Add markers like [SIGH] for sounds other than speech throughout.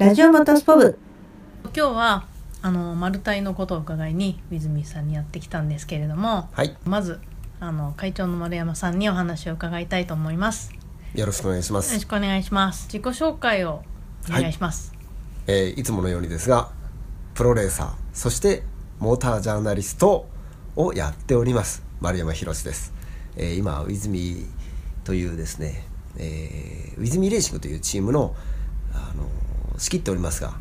ラジオモトスポブ。今日はあのマルタイのことを伺いに泉さんにやってきたんですけれどもはい。まずあの会長の丸山さんにお話を伺いたいと思います。よよろしくお願いします、ろしくお願いします。自己紹介をお願いします、えーいつものようにですがプロレーサーそしてモータージャーナリストをやっております丸山宏です、えー今ウィズミというですね、えーウィズミレーシングというチームの、あのー仕切っておりますが、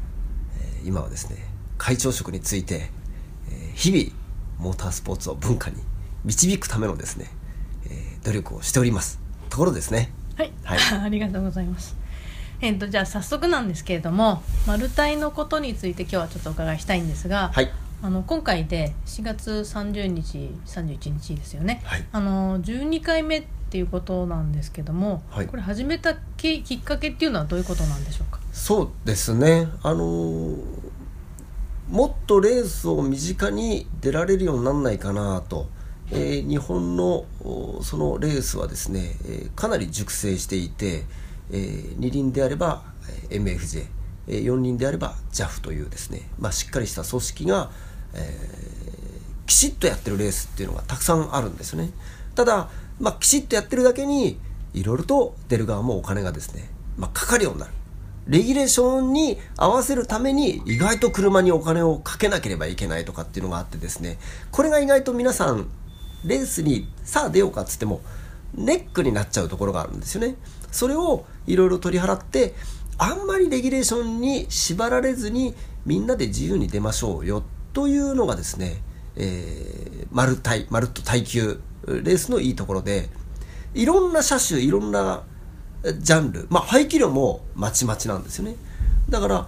えー今はですね会長職について、えー日々モータースポーツを文化に導くためのですね、えー努力をしております。ところですね。はい、はい。[LAUGHS] ありがとうございます。えっとじゃあ早速なんですけれどもマルタイのことについて今日はちょっとお伺いしたいんですが、はい。あの今回で4月30日31日ですよね、はい。あの12回目っていうことなんですけども、はい。これ始めたききっかけっていうのはどういうことなんでしょうか？そうですね。あのーもっとレースを身近に出られるようにならないかなと、えー日本のそのレースはですね、えーかなり熟成していて、えー二輪であれば MFJ、えー四輪であれば JAF というですね、まあ、しっかりした組織が、えーきちっとやってるレースっていうのがたくさんあるんですね。ただ、まあ、きちっとやってるだけにいろいろと出る側もお金がですね、まあ、かかるようになる。レギュレーションに合わせるために意外と車にお金をかけなければいけないとかっていうのがあってですねこれが意外と皆さんレースにさあ出ようかっつってもネックになっちゃうところがあるんですよね。それをいろいろ取り払ってあんまりレギュレーションに縛られずにみんなで自由に出ましょうよというのがですね、えー、マルタイマルット耐久レースのいいところでいろんな車種いろんなジャンル。まあ排気量もまちまちなんですよね。だから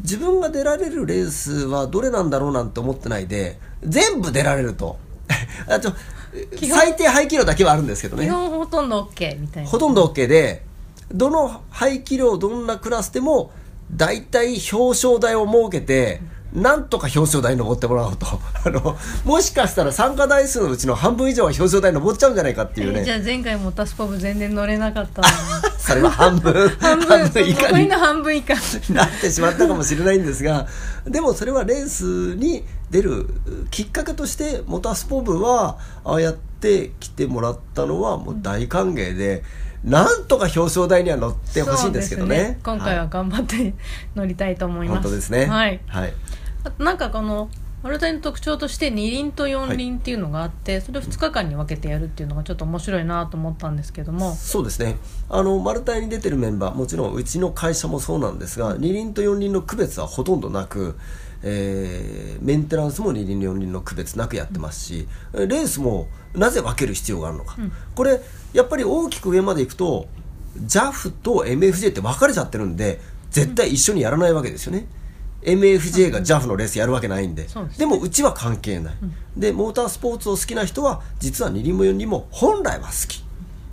自分が出られるレースはどれなんだろうなんて思ってないで全部出られると。[LAUGHS] あと基本最低排気量だけはあるんですけど基ね本ほとんど OK みたいな。ほとんど OK でどの排気量どんなクラスでも大体表彰台を設けてなんとか表彰台に登ってもらおうと。[LAUGHS] あのもしかしたら参加台数のうちの半分以上は表彰台に登っちゃうんじゃないかっていうね。えじゃあ前回モータースポブ全然乗れなかった [LAUGHS] それは半分。[LAUGHS] 半分。以下半分以下。なってしまったかもしれないんですがでもそれはレースに出るきっかけとしてモータースポ部はああやって来てもらったのはもう大歓迎で、なんとか表彰台には乗ってほしいんですけどね。そうです今回は頑張って乗りたいと思います。本当ですね。はい。はい、なんかこのマルタイの特徴として二輪と四輪っていうのがあって、それを2日間に分けてやるっていうのがちょっと面白いなと思ったんですけども。そうですね。あのマルタイに出てるメンバーもちろんうちの会社もそうなんですが二輪と四輪の区別はほとんどなく、えーメンテナンスも二輪四輪の区別なくやってますし、レースもなぜ分ける必要があるのか、これやっぱり大きく上までいくと JAF と MFJ って分かれちゃってるんで絶対一緒にやらないわけですよね、MFJ が JAF のレースやるわけないんで、そうです。でもうちは関係ない、でモータースポーツを好きな人は実は二輪も四輪も本来は好き、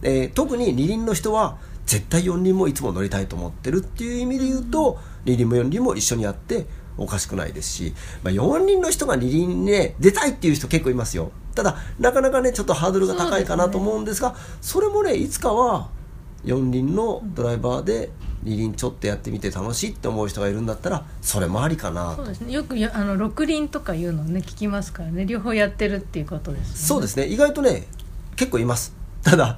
えー特に二輪の人は絶対四輪もいつも乗りたいと思ってるっていう意味で言うと、二輪も四輪も一緒にやっておかしくないですし、まあ、四輪の人が二輪にね出たいっていう人結構いますよ。ただなかなかねちょっとハードルが高いかなと思うんですがそれもねいつかは四輪のドライバーで二輪ちょっとやってみて楽しいって思う人がいるんだったらそれもありかな。とそうですね。よくやあの六輪とかいうのね聞きますからね。両方やってるっていうことです、ね、そうですね。意外とね結構います。ただ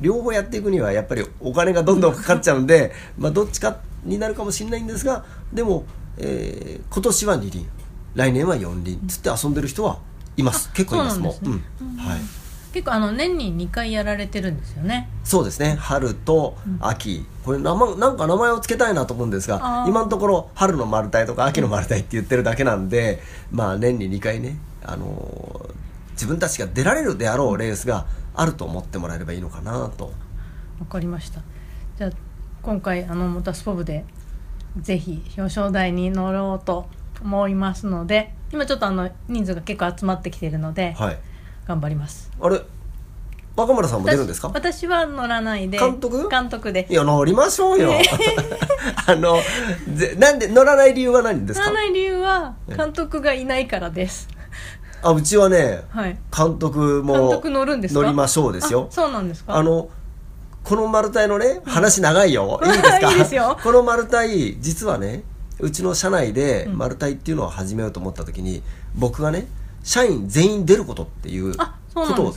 両方やっていくにはやっぱりお金がどんどんかかっちゃうんで [LAUGHS] まあどっちかになるかもしれないんですがでも、えー今年は二輪来年は四輪。つって遊んでる人はいます。結構います。もんですうん。はい結構あの年に2回やられてるんですよね。そうですね。春と秋、これ名前なんか名前を付けたいなと思うんですが今のところ春の丸太とか秋の丸太って言ってるだけなんで、まあ年に2回ね、あのー自分たちが出られるであろうレースがあると思ってもらえればいいのかなと。わかりました。じゃあ今回あのモータースポブでぜひ表彰台に乗ろうと思いますので今ちょっとあの人数が結構集まってきているので、はい頑張ります。あれ若村さんも出るんですか？私私は乗らないで。監督？監督で。いや乗りましょうよ。[LAUGHS] あのぜなんで乗らない理由は何ですか？乗らない理由は監督がいないからです。あうちはねはい。監督も監督乗るんですか？乗りましょうですよ。あそうなんですか？あのこの丸太のね話長いよ。[LAUGHS] いいですか？いいですよ。この丸太実はねうちの社内でうん。マルタイっていうのを始めようと思った時に、僕がね社員全員出ることっていうことを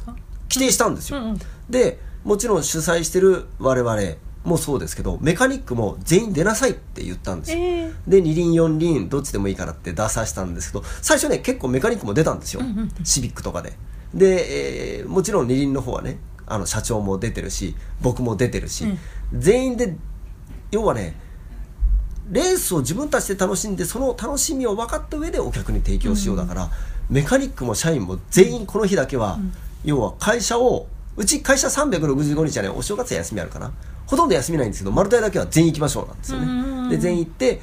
規定したんですよ、うんうん。でもちろん主催してる我々もそうですけどメカニックも全員出なさいって言ったんですよ、えー。で二輪四輪どっちでもいいからって出させたんですけど最初ね結構メカニックも出たんですよ、うんうんシビックとかで。で、えーもちろん二輪の方はねあの社長も出てるし僕も出てるし、全員で要はねレースを自分たちで楽しんでその楽しみを分かった上でお客に提供しようだから、メカニックも社員も全員この日だけは、要は会社をうち会社365日はねお正月は休みあるかな。ほとんど休みないんですけど丸太だけは全員行きましょうなんですようんうんうんねで全員行って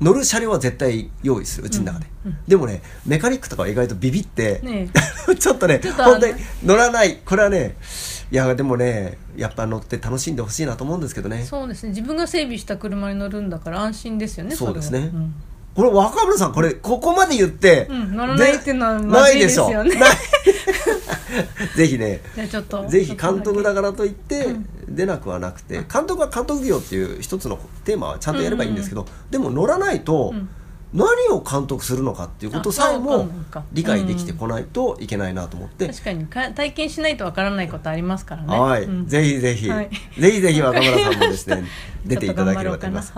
乗る車両は絶対用意するうちの中で、でもねメカニックとかは意外とビビって、ね [LAUGHS] ちょっとね本当に乗らない。これはねいやでもねやっぱ乗って楽しんでほしいなと思うんですけどね。そうですね。自分が整備した車に乗るんだから安心ですよねそうですね。れは。んこれ若村さんこれここまで言って、うん乗らないっていうのはでまずいですよね。[LAUGHS] [LAUGHS] ぜひねじゃあちょっとぜひ監督だかからといって出なくはなくて監督は監督業っていう一つのテーマはちゃんとやればいいんですけど、でも乗らないとうん。何を監督するのかっていうことさえあも理解できてこないといけないなと思って、確かにか体験しないとわからないことありますからね。はい、うん。ぜひぜひ、はい。ぜひぜひ若村さんもですね [LAUGHS] 出ていただければと思います、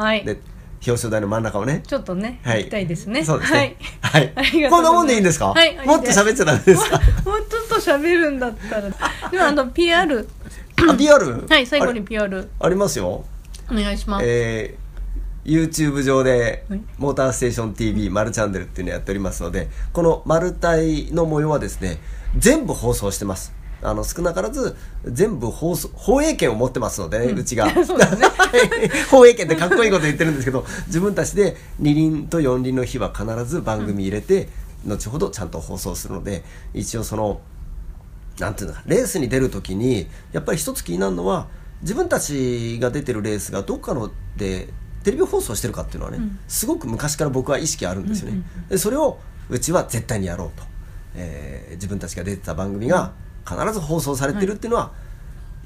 表彰台の真ん中をね。ちょっとね、はい。行きたいですね。そうですね。はい、ありがとうございこんなもんでいいんですか、はいもっと喋っちゃダメですか？もうちょっと喋るんだったら。でもあの PR あ PR? はい最後に PR ありますよ。お願いします、えー YouTube 上ではい。モーターステーション TV マルチャンネルっていうのをやっておりますのでこのマルタイの模様はですね全部放送してますあの少なからず全部放送放映権を持ってますのでね、うちが。[LAUGHS] そうですね。[LAUGHS] 放映権ってかっこいいこと言ってるんですけど自分たちで二輪と四輪の日は必ず番組入れて、後ほどちゃんと放送するので一応そのなんていうのかレースに出るときにやっぱり一つ気になるのは自分たちが出てるレースがどっかのでテレビ放送してるかっていうのはね、うん。すごく昔から僕は意識あるんですよね、うんうんでそれをうちは絶対にやろうと、えー自分たちが出てた番組が必ず放送されてるっていうのは、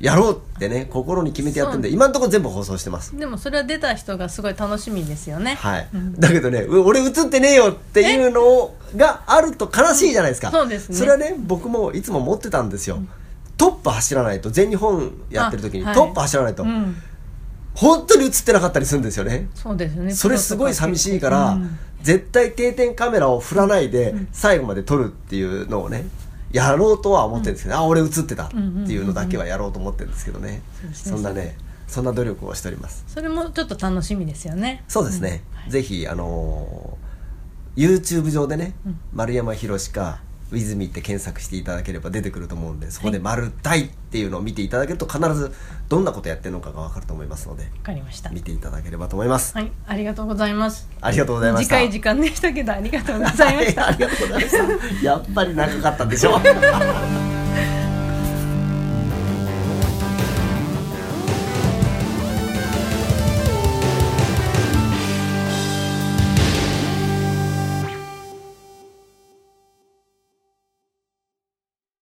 やろうってね心に決めてやってるんで今のところ全部放送してます。でもそれは出た人がすごい楽しみですよね。はい、うん。だけどねう俺映ってねえよっていうのがあると悲しいじゃないですか、そうですね。それはね僕もいつも持ってたんですよ、トップ走らないと全日本やってる時にあはい。トップ走らないと、うん。本当に映ってなかったりするんですよね。そうですね。それすごい寂しいから、うん。絶対定点カメラを振らないで最後まで撮るっていうのをねやろうとは思ってるんですけど、あ俺映ってたっていうのだけはやろうと思ってるんですけどね、そうですね。そんなねそんな努力をしております。それもちょっと楽しみですよね。そうですね、ぜひあのー YouTube 上でね、丸山宏かウィズミって検索していただければ出てくると思うんでそこで「丸大」っていうのを見ていただけると必ずどんなことやってるのかが分かると思いますのでわかりました。見ていただければと思います、はい。ありがとうございます。ありがとうございました。短い時間でしたけどありがとうございました。は [LAUGHS] いありがとうございました。やっぱり長かったでしょ [LAUGHS]